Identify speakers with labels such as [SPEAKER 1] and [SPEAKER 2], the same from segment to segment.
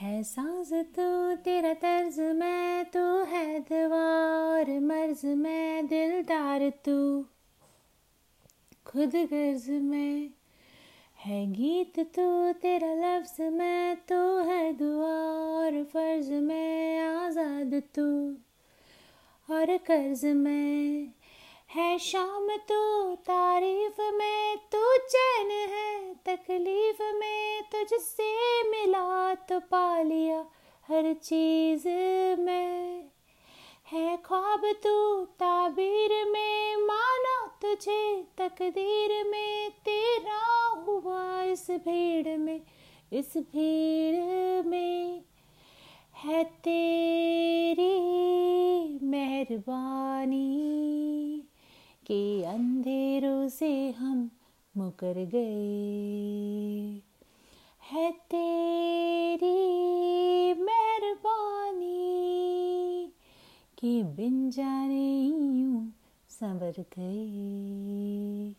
[SPEAKER 1] है सांस तू, तेरा तर्ज मैं तू, है दीवार मर्ज मैं, दिलदार तू। खुद गर्ज में है गीत तू, तेरा लफ्ज मैं तू, है दुआ और फ़र्ज़ में, आज़ाद तू। और कर्ज में है शाम तू, तारीफ़ में तुझसे मिला तो पा लिया हर चीज़ में। है ख्वाब तू ताबीर में, माना तुझे तकदीर में। तेरा हुआ इस भीड़ में, इस भीड़ में। है तेरी मेहरबानी के अंधेरों से हम मुकर गए। है तेरी कि बिन जाने यूँ संवर गए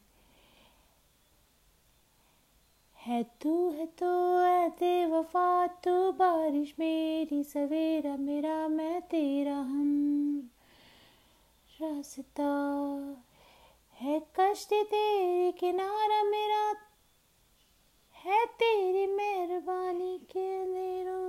[SPEAKER 1] है तू है तो ऐते वफा तू बारिश मेरी, सवेरा मेरा, मैं तेरा हम। रास्ता है कष्ट तेरे किनारा मेरा